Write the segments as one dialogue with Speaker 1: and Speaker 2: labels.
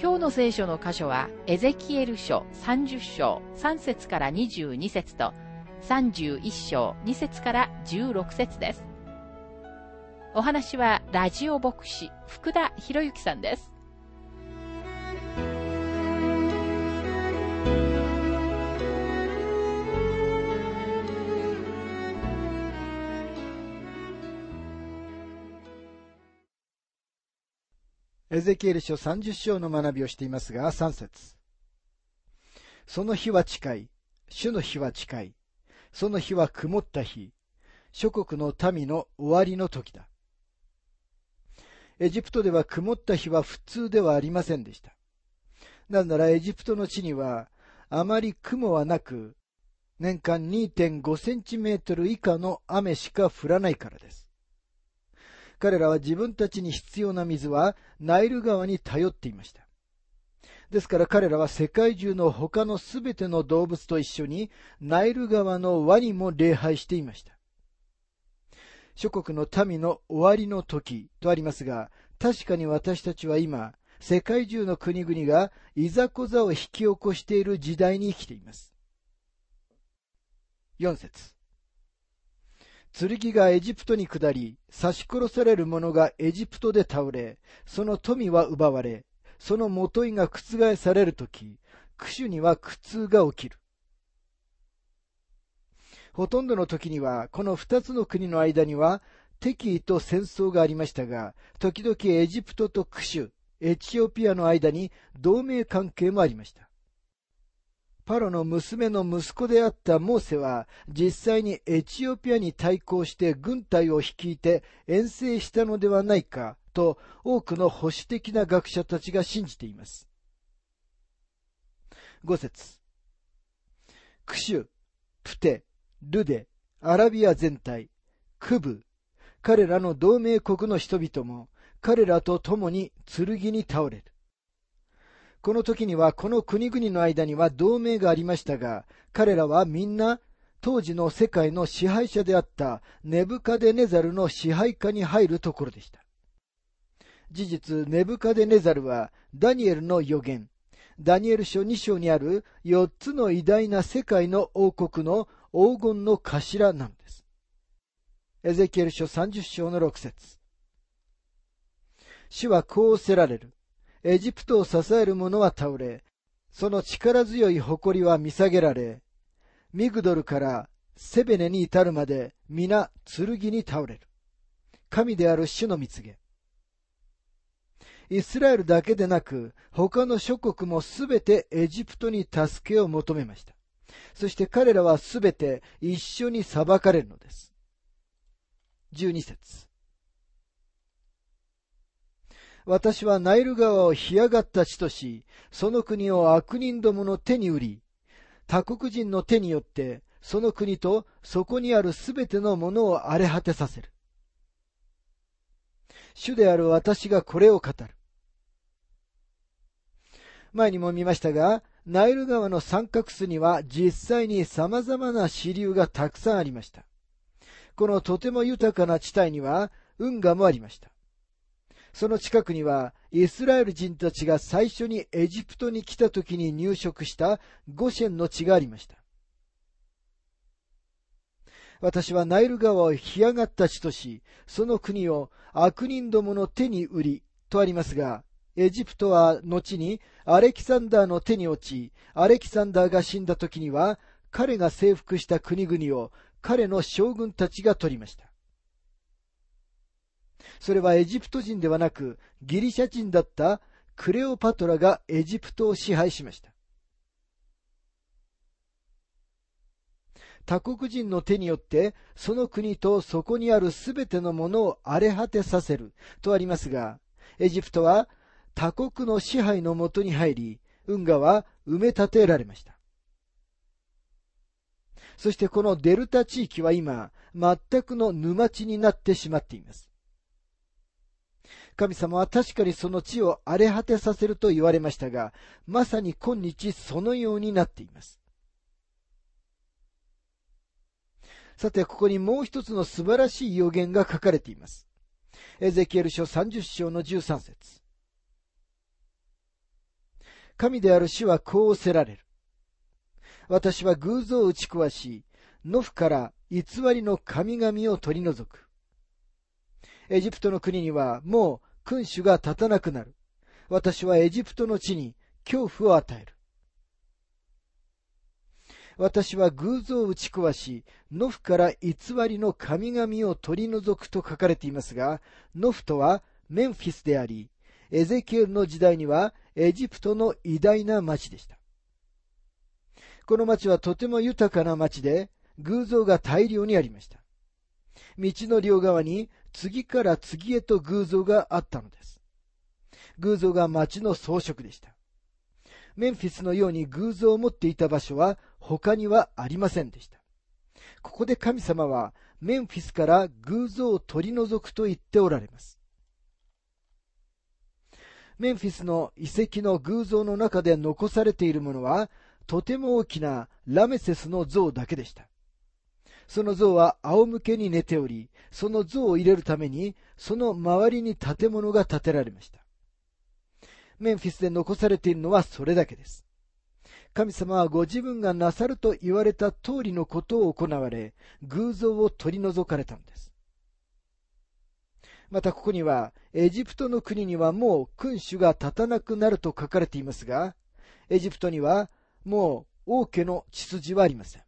Speaker 1: 今日の聖書の箇所はエゼキエル書30章3節から22節と31章2節から16節です。お話はラジオ牧師福田博之さんです。
Speaker 2: エゼキエル書30章の学びをしていますが、3節その日は近い。主の日は近い。その日は曇った日。諸国の民の終わりの時だ。エジプトでは曇った日は普通ではありませんでした。なぜならエジプトの地にはあまり雲はなく、年間2.5センチメートル以下の雨しか降らないからです。彼らは自分たちに必要な水はナイル川に頼っていました。ですから彼らは世界中の他のすべての動物と一緒にナイル川のワニも礼拝していました。諸国の民の終わりの時とありますが、確かに私たちは今、世界中の国々がいざこざを引き起こしている時代に生きています。4節剣がエジプトに下り、刺し殺される者がエジプトで倒れ、その富は奪われ、その元いが覆されるとき、苦主には苦痛が起きる。ほとんどの時には、この二つの国の間には、敵意と戦争がありましたが、時々エジプトとクシュ、エチオピアの間に同盟関係もありました。パロの娘の息子であったモーセは実際にエチオピアに対抗して軍隊を率いて遠征したのではないかと多くの保守的な学者たちが信じています。五節。クシュ、プテ、ルデ、アラビア全体、クブ、彼らの同盟国の人々も彼らと共に剣に倒れる。この時にはこの国々の間には同盟がありましたが、彼らはみんな当時の世界の支配者であったネブカデネザルの支配下に入るところでした。事実、ネブカデネザルはダニエルの予言、ダニエル書2章にある4つの偉大な世界の王国の黄金の頭なんです。エゼキエル書30章の6節主はこうせられる。エジプトを支える者は倒れ、その力強い誇りは見下げられ、ミグドルからセベネに至るまで皆剣に倒れる。神である主の蜜げ。イスラエルだけでなく、他の諸国もすべてエジプトに助けを求めました。そして彼らはすべて一緒に裁かれるのです。12節私はナイル川を干上がった地とし、その国を悪人どもの手に売り、他国人の手によって、その国とそこにあるすべてのものを荒れ果てさせる。主である私がこれを語る。前にも見ましたが、ナイル川の三角巣には実際に様々な支流がたくさんありました。このとても豊かな地帯には運河もありました。その近くには、イスラエル人たちが最初にエジプトに来た時に入植したゴシェンの地がありました。私はナイル川を干上がった地とし、その国を悪人どもの手に売り、とありますが、エジプトは後にアレキサンダーの手に落ち、アレキサンダーが死んだ時には、彼が征服した国々を彼の将軍たちが取りました。それはエジプト人ではなく、ギリシャ人だったクレオパトラがエジプトを支配しました。他国人の手によって、その国とそこにあるすべてのものを荒れ果てさせるとありますが、エジプトは他国の支配のもとに入り、運河は埋め立てられました。そしてこのデルタ地域は今、全くの沼地になってしまっています。神様は確かにその地を荒れ果てさせると言われましたが、まさに今日そのようになっています。さて、ここにもう一つの素晴らしい予言が書かれています。エゼキエル書30章の13節神である主はこうおせられる。私は偶像を打ち壊し、ノフから偽りの神々を取り除く。エジプトの国にはもう君主が立たなくなる。私はエジプトの地に恐怖を与える。私は偶像を打ち壊し、ノフから偽りの神々を取り除くと書かれていますが、ノフとはメンフィスであり、エゼキエルの時代にはエジプトの偉大な町でした。この町はとても豊かな町で、偶像が大量にありました。道の両側に次から次へと偶像があったのです。偶像が町の装飾でした。メンフィスのように偶像を持っていた場所は他にはありませんでした。ここで神様はメンフィスから偶像を取り除くと言っておられます。メンフィスの遺跡の偶像の中で残されているものは、とても大きなラメセスの像だけでした。その像は仰向けに寝ており、その像を入れるために、その周りに建物が建てられました。メンフィスで残されているのはそれだけです。神様はご自分がなさると言われた通りのことを行われ、偶像を取り除かれたのです。またここには、エジプトの国にはもう君主が立たなくなると書かれていますが、エジプトにはもう王家の血筋はありません。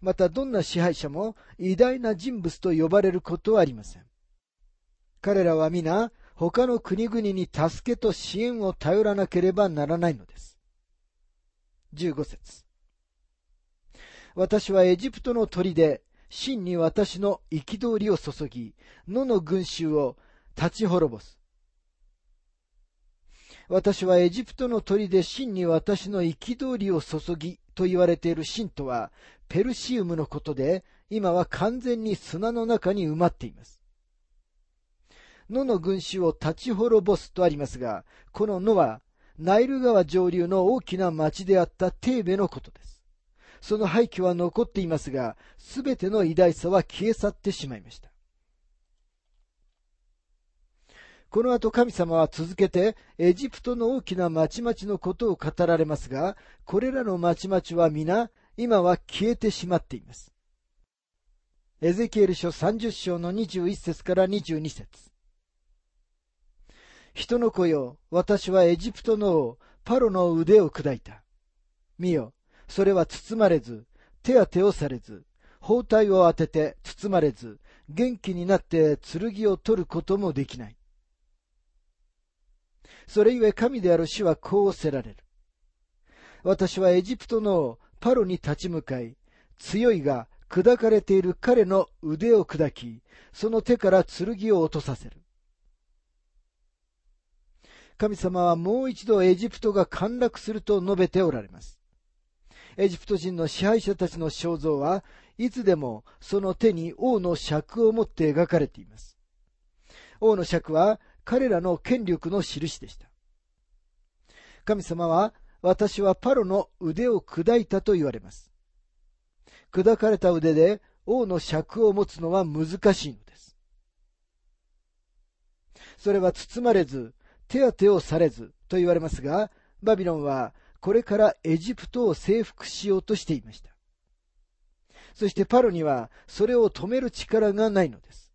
Speaker 2: またどんな支配者も偉大な人物と呼ばれることはありません。彼らは皆他の国々に助けと支援を頼らなければならないのです。15節私はエジプトの鳥で真に私の憤りを注ぎ、野の群衆を立ち滅ぼす。私はエジプトの鳥で真に私の憤りを注ぎと言われている真とは、ペルシウムのことで、今は完全に砂の中に埋まっています。野の群衆を立ち滅ぼすとありますが、この野は、ナイル川上流の大きな町であったテーベのことです。その廃墟は残っていますが、すべての偉大さは消え去ってしまいました。この後神様は続けてエジプトの大きな町々のことを語られますが、これらの町々は皆今は消えてしまっています。エゼキエル書30章の21節から22節人の子よ、私はエジプトの王、パロの腕を砕いた。見よ、それは包まれず、手当てをされず、包帯を当てて包まれず、元気になって剣を取ることもできない。それゆえ神である主はこうせられる。私はエジプトの王パロに立ち向かい、強いが砕かれている彼の腕を砕き、その手から剣を落とさせる。神様はもう一度エジプトが陥落すると述べておられます。エジプト人の支配者たちの肖像はいつでもその手に王の尺を持って描かれています。王の尺は彼らの権力の印でした。神様は、私はパロの腕を砕いたと言われます。砕かれた腕で王の尺を持つのは難しいのです。それは包まれず、手当てをされずと言われますが、バビロンはこれからエジプトを征服しようとしていました。そしてパロにはそれを止める力がないのです。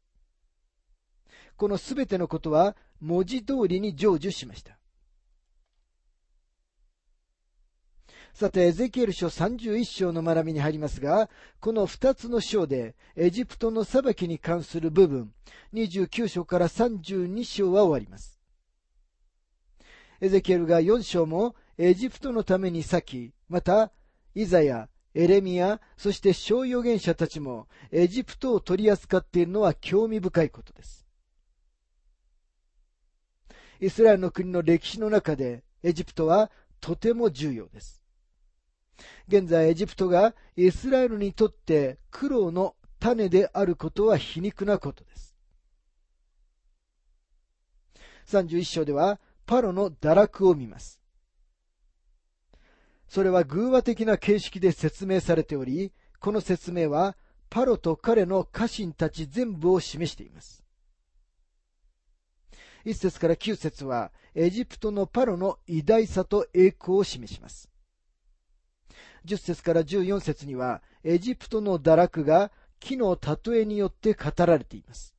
Speaker 2: このすべてのことは文字通りに成就しました。さて、エゼキエル書31章の学びに入りますが、この2つの章でエジプトの裁きに関する部分、29章から32章は終わります。エゼキエルが4章もエジプトのために咲き、また、イザヤ、エレミア、そして小預言者たちもエジプトを取り扱っているのは興味深いことです。イスラエルの国の歴史の中でエジプトはとても重要です。現在エジプトがイスラエルにとって苦労の種であることは皮肉なことです。31章ではパロの堕落を見ます。それは偶話的な形式で説明されており、この説明はパロと彼の家臣たち全部を示しています。1節から9節はエジプトのパロの偉大さと栄光を示します。10節から14節にはエジプトの堕落が木の例えによって語られています。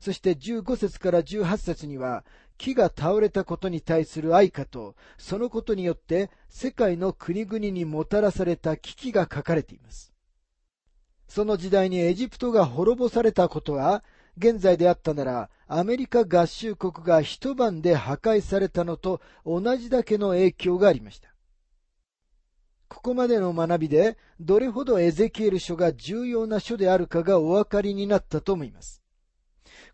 Speaker 2: そして15節から18節には木が倒れたことに対する愛花とそのことによって世界の国々にもたらされた危機が書かれています。その時代にエジプトが滅ぼされたことは現在であったならアメリカ合衆国が一晩で破壊されたのと同じだけの影響がありました。ここまでの学びで、どれほどエゼキエル書が重要な書であるかがお分かりになったと思います。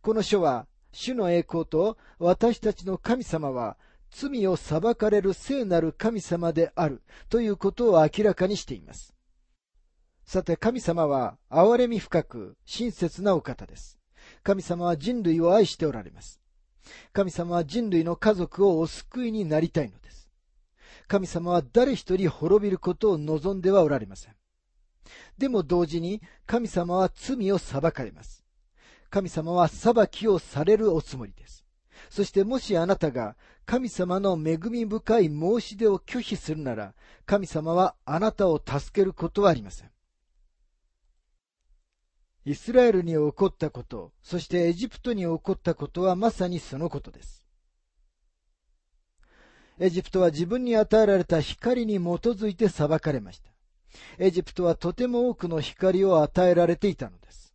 Speaker 2: この書は、主の栄光と私たちの神様は、罪を裁かれる聖なる神様であるということを明らかにしています。さて、神様は憐れみ深く親切なお方です。神様は人類を愛しておられます。神様は人類の家族をお救いになりたいのです。神様は誰一人滅びることを望んではおられません。でも同時に神様は罪を裁かれます。神様は裁きをされるおつもりです。そしてもしあなたが神様の恵み深い申し出を拒否するなら、神様はあなたを助けることはありません。イスラエルに起こったこと、そしてエジプトに起こったことはまさにそのことです。エジプトは自分に与えられた光に基づいて裁かれました。エジプトはとても多くの光を与えられていたのです。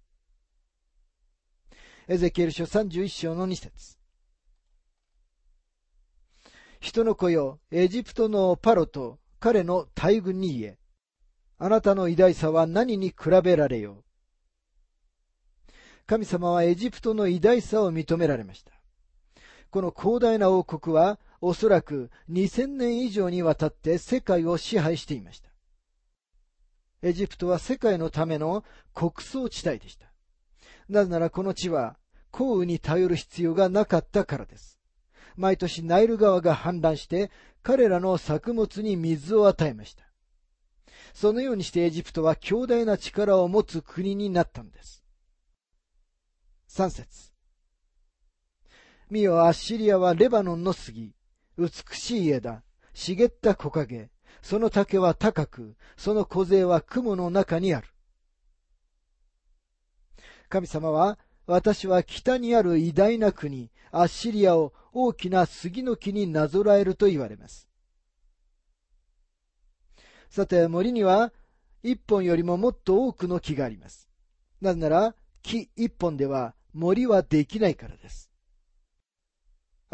Speaker 2: エゼキエル書31章の2節人の子よ、エジプトのパロと彼の大軍に言え。あなたの偉大さは何に比べられよう。神様はエジプトの偉大さを認められました。この広大な王国はおそらく2000年以上にわたって世界を支配していました。エジプトは世界のための国葬地帯でした。なぜならこの地は降雨に頼る必要がなかったからです。毎年ナイル川が氾濫して彼らの作物に水を与えました。そのようにしてエジプトは強大な力を持つ国になったのです。3節見よ、アッシリアはレバノンの杉、美しい枝、茂った木陰、その竹は高く、その小勢は雲の中にある。神様は、私は北にある偉大な国、アッシリアを大きな杉の木になぞらえると言われます。さて、森には一本よりももっと多くの木があります。なぜなら、木一本では森はできないからです。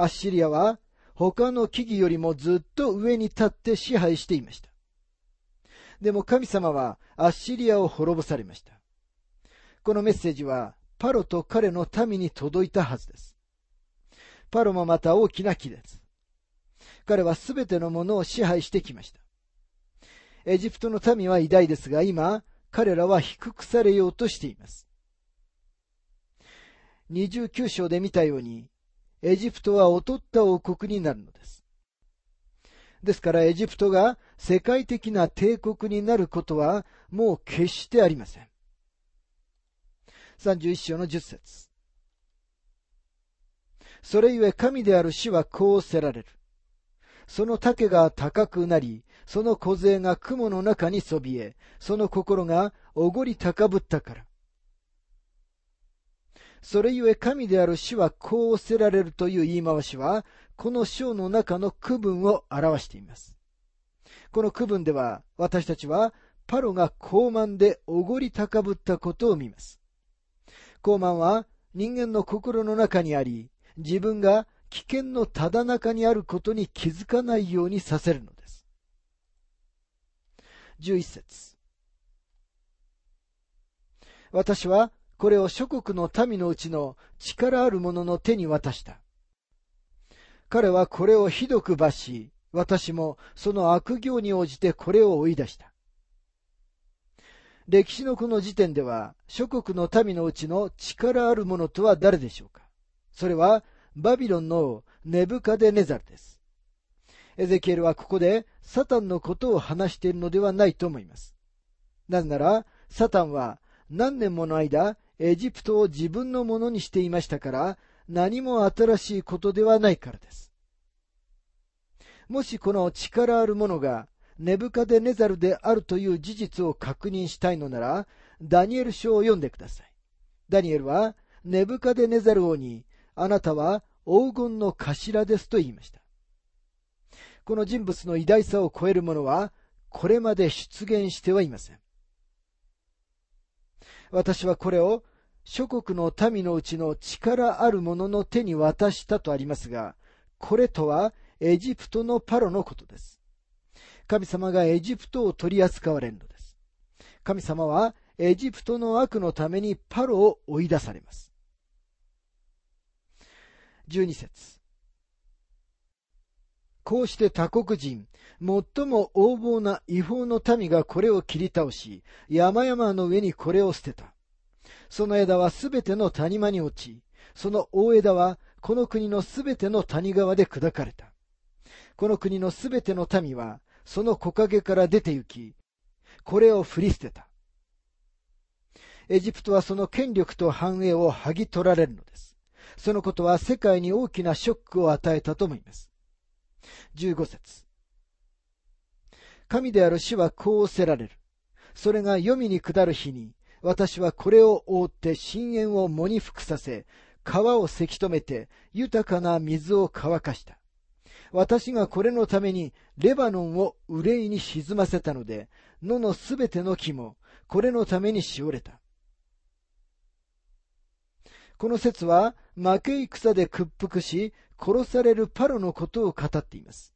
Speaker 2: アッシリアは他の木々よりもずっと上に立って支配していました。でも神様はアッシリアを滅ぼされました。このメッセージはパロと彼の民に届いたはずです。パロもまた大きな木です。彼はすべてのものを支配してきました。エジプトの民は偉大ですが、今、彼らは低くされようとしています。29章で見たように、エジプトは劣った王国になるのです。ですからエジプトが世界的な帝国になることはもう決してありません。31章の10節それゆえ神である死はこうせられる。その竹が高くなり、その小勢が雲の中にそびえ、その心がおごり高ぶったから。それゆえ神である死はこうせられるという言い回しは、この章の中の区分を表しています。この区分では、私たちは、パロが高慢でおごり高ぶったことを見ます。高慢は人間の心の中にあり、自分が危険のただ中にあることに気づかないようにさせるのです。11節私はこれを諸国の民のうちの力ある者の手に渡した。彼はこれをひどく罰し、私もその悪行に応じてこれを追い出した。歴史のこの時点では、諸国の民のうちの力ある者とは誰でしょうかそれは、バビロンのネブカデネザルです。エゼキエルはここでサタンのことを話しているのではないと思います。なぜなら、サタンは何年もの間、エジプトを自分のものにしていましたから、何も新しいことではないからです。もしこの力ある者がネブカデネザルであるという事実を確認したいのなら、ダニエル書を読んでください。ダニエルは、ネブカデネザル王に、あなたは黄金の頭ですと言いました。この人物の偉大さを超えるものは、これまで出現してはいません。私はこれを諸国の民のうちの力ある者の手に渡したとありますが、これとはエジプトのパロのことです。神様がエジプトを取り扱われるのです。神様はエジプトの悪のためにパロを追い出されます。12節こうして他国人、最も横暴な違法の民がこれを切り倒し、山々の上にこれを捨てた。その枝はすべての谷間に落ち、その大枝はこの国のすべての谷川で砕かれた。この国のすべての民は、その木陰から出て行き、これを振り捨てた。エジプトはその権力と繁栄を剥ぎ取られるのです。そのことは世界に大きなショックを与えたと思います。15節神である死はこうおせられる。それが読みに下る日に、私はこれを覆って深淵を藻に服させ、川をせき止めて豊かな水を乾かした。私がこれのためにレバノンを憂いに沈ませたので、野のすべての木もこれのためにしおれた。この説は負け戦で屈服し殺されるパロのことを語っています。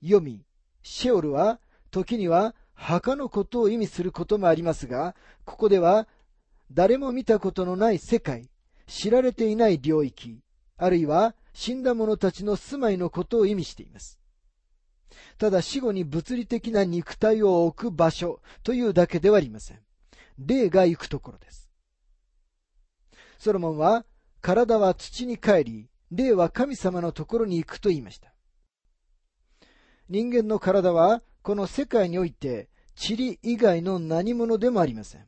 Speaker 2: 読み、シェオルは時には墓のことを意味することもありますが、ここでは誰も見たことのない世界、知られていない領域、あるいは死んだ者たちの住まいのことを意味しています。ただ死後に物理的な肉体を置く場所というだけではありません。霊が行くところです。ソロモンは、体は土に帰り、霊は神様のところに行くと言いました。人間の体は、この世界において、塵以外の何者でもありません。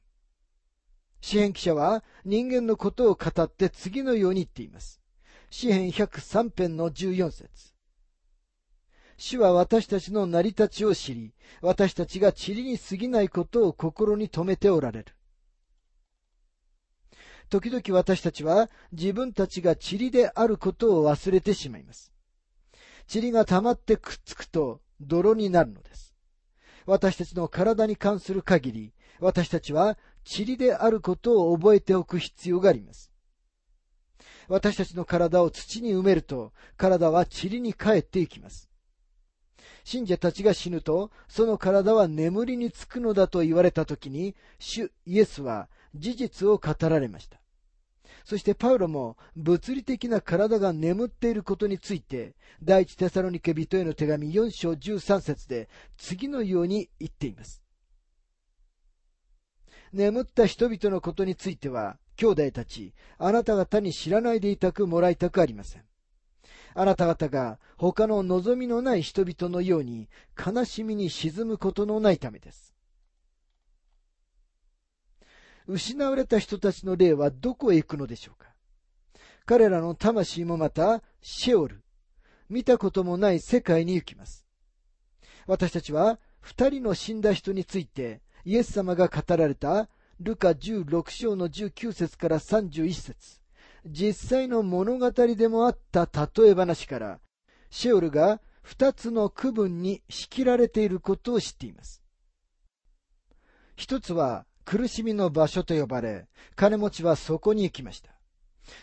Speaker 2: 詩篇記者は人間のことを語って次のように言っています。詩篇103編の14節主は私たちの成り立ちを知り、私たちが塵に過ぎないことを心に留めておられる。時々私たちは自分たちが塵であることを忘れてしまいます。塵が溜まってくっつくと泥になるのです。私たちの体に関する限り、私たちは塵であることを覚えておく必要があります。私たちの体を土に埋めると、体は塵に帰っていきます。信者たちが死ぬと、その体は眠りにつくのだと言われたときに、主イエスは事実を語られました。そしてパウロも物理的な体が眠っていることについて、第一テサロニケ人への手紙4章13節で次のように言っています。眠った人々のことについては、兄弟たち、あなた方に知らないでいたくもらいたくありません。あなた方が他の望みのない人々のように悲しみに沈むことのないためです。失われた人たちの霊はどこへ行くのでしょうか？彼らの魂もまたシェオル、見たこともない世界に行きます。私たちは二人の死んだ人についてイエス様が語られたルカ16章の19節から31節実際の物語でもあった例え話から、シェオルが二つの区分に仕切られていることを知っています。一つは苦しみの場所と呼ばれ、金持ちはそこに行きました。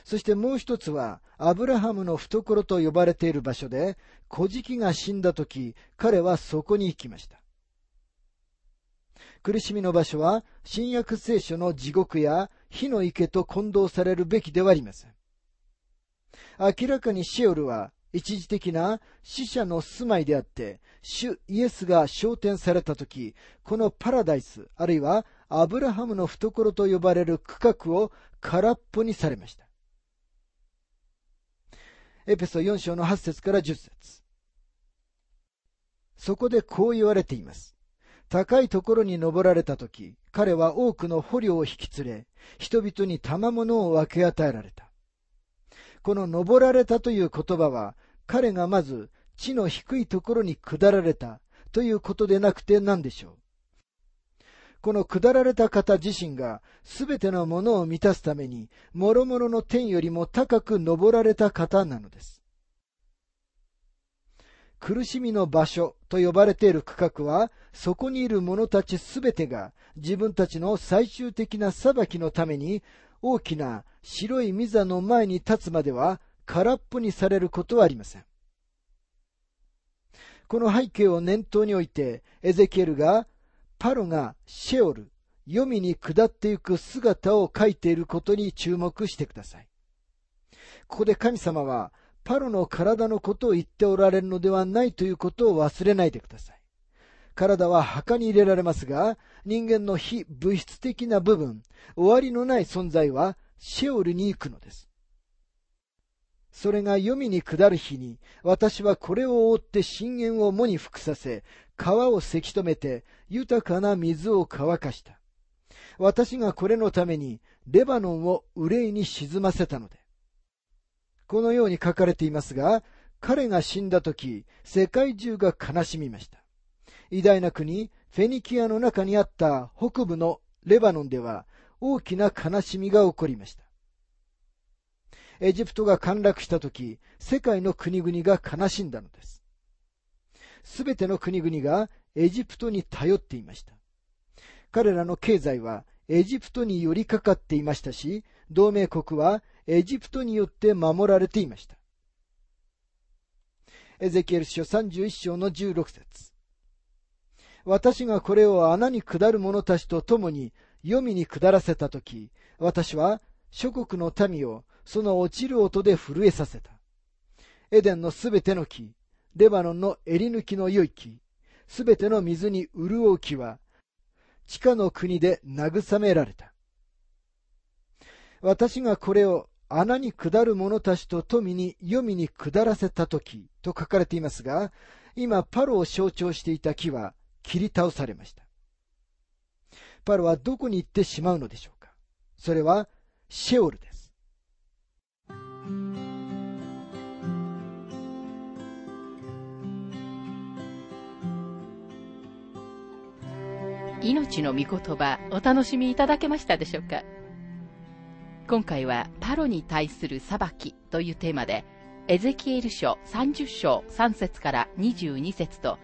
Speaker 2: そしてもう一つは、アブラハムの懐と呼ばれている場所で、小じが死んだ時、彼はそこに行きました。苦しみの場所は、新約聖書の地獄や火の池と混同されるべきではありません。明らかにシオルは一時的な死者の住まいであって、主イエスが昇天されたとき、このパラダイス、あるいはアブラハムの懐と呼ばれる区画を空っぽにされました。エペソ4章の8節から10節そこでこう言われています。高いところに登られたとき、彼は多くの捕虜を引き連れ、人々に賜物を分け与えられた。この登られたという言葉は、彼がまず地の低いところに下られたということでなくて何でしょう？この下られた方自身がすべてのものを満たすために、諸々の天よりも高く登られた方なのです。苦しみの場所と呼ばれている区画は、そこにいる者たちすべてが自分たちの最終的な裁きのために大きな白い御座の前に立つまでは空っぽにされることはありません。この背景を念頭において、エゼキエルがパロがシェオル、黄泉に下っていく姿を描いていることに注目してください。ここで神様はパロの体のことを言っておられるのではないということを忘れないでください。体は墓に入れられますが、人間の非物質的な部分、終わりのない存在はシェオルに行くのです。それが読みに下る日に、私はこれを覆って深淵を藻に服させ、川をせき止めて、豊かな水を乾かした。私がこれのために、レバノンを憂いに沈ませたので。このように書かれていますが、彼が死んだ時、世界中が悲しみました。偉大な国、フェニキアの中にあった北部のレバノンでは大きな悲しみが起こりました。エジプトが陥落した時、世界の国々が悲しんだのです。すべての国々がエジプトに頼っていました。彼らの経済はエジプトに寄りかかっていましたし、同盟国はエジプトによって守られていました。エゼキエル書31章の16節私がこれを穴に下る者たちと共に黄泉に下らせたとき、私は諸国の民をその落ちる音で震えさせた。エデンのすべての木、レバノンの襟抜きの良い木、すべての水に潤う木は、地下の国で慰められた。私がこれを穴に下る者たちと富に黄泉に下らせたときと書かれていますが、今パロを象徴していた木は切り倒されました。パロはどこに行ってしまうのでしょうかそれはシェオルです。
Speaker 1: 命の御言葉お楽しみいただけましたでしょうか？今回はパロに対する裁きというテーマでエゼキエル書30章3節から22節と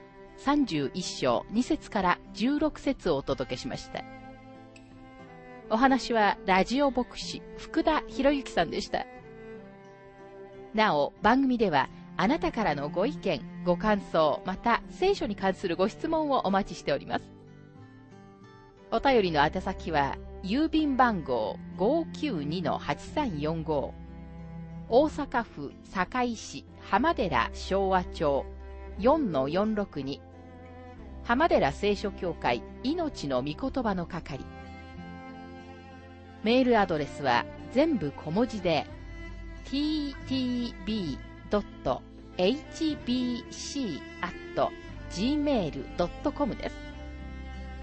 Speaker 1: 31章2節から16節をお届けしました。お話はラジオ牧師福田博之さんでした。なお、番組ではあなたからのご意見、ご感想、また聖書に関するご質問をお待ちしております。お便りの宛先は、郵便番号592-8345大阪府堺市浜寺昭和町4-462浜寺聖書協会命の御言葉の係。メールアドレスは全部小文字で ttb.hbc.gmail.com です。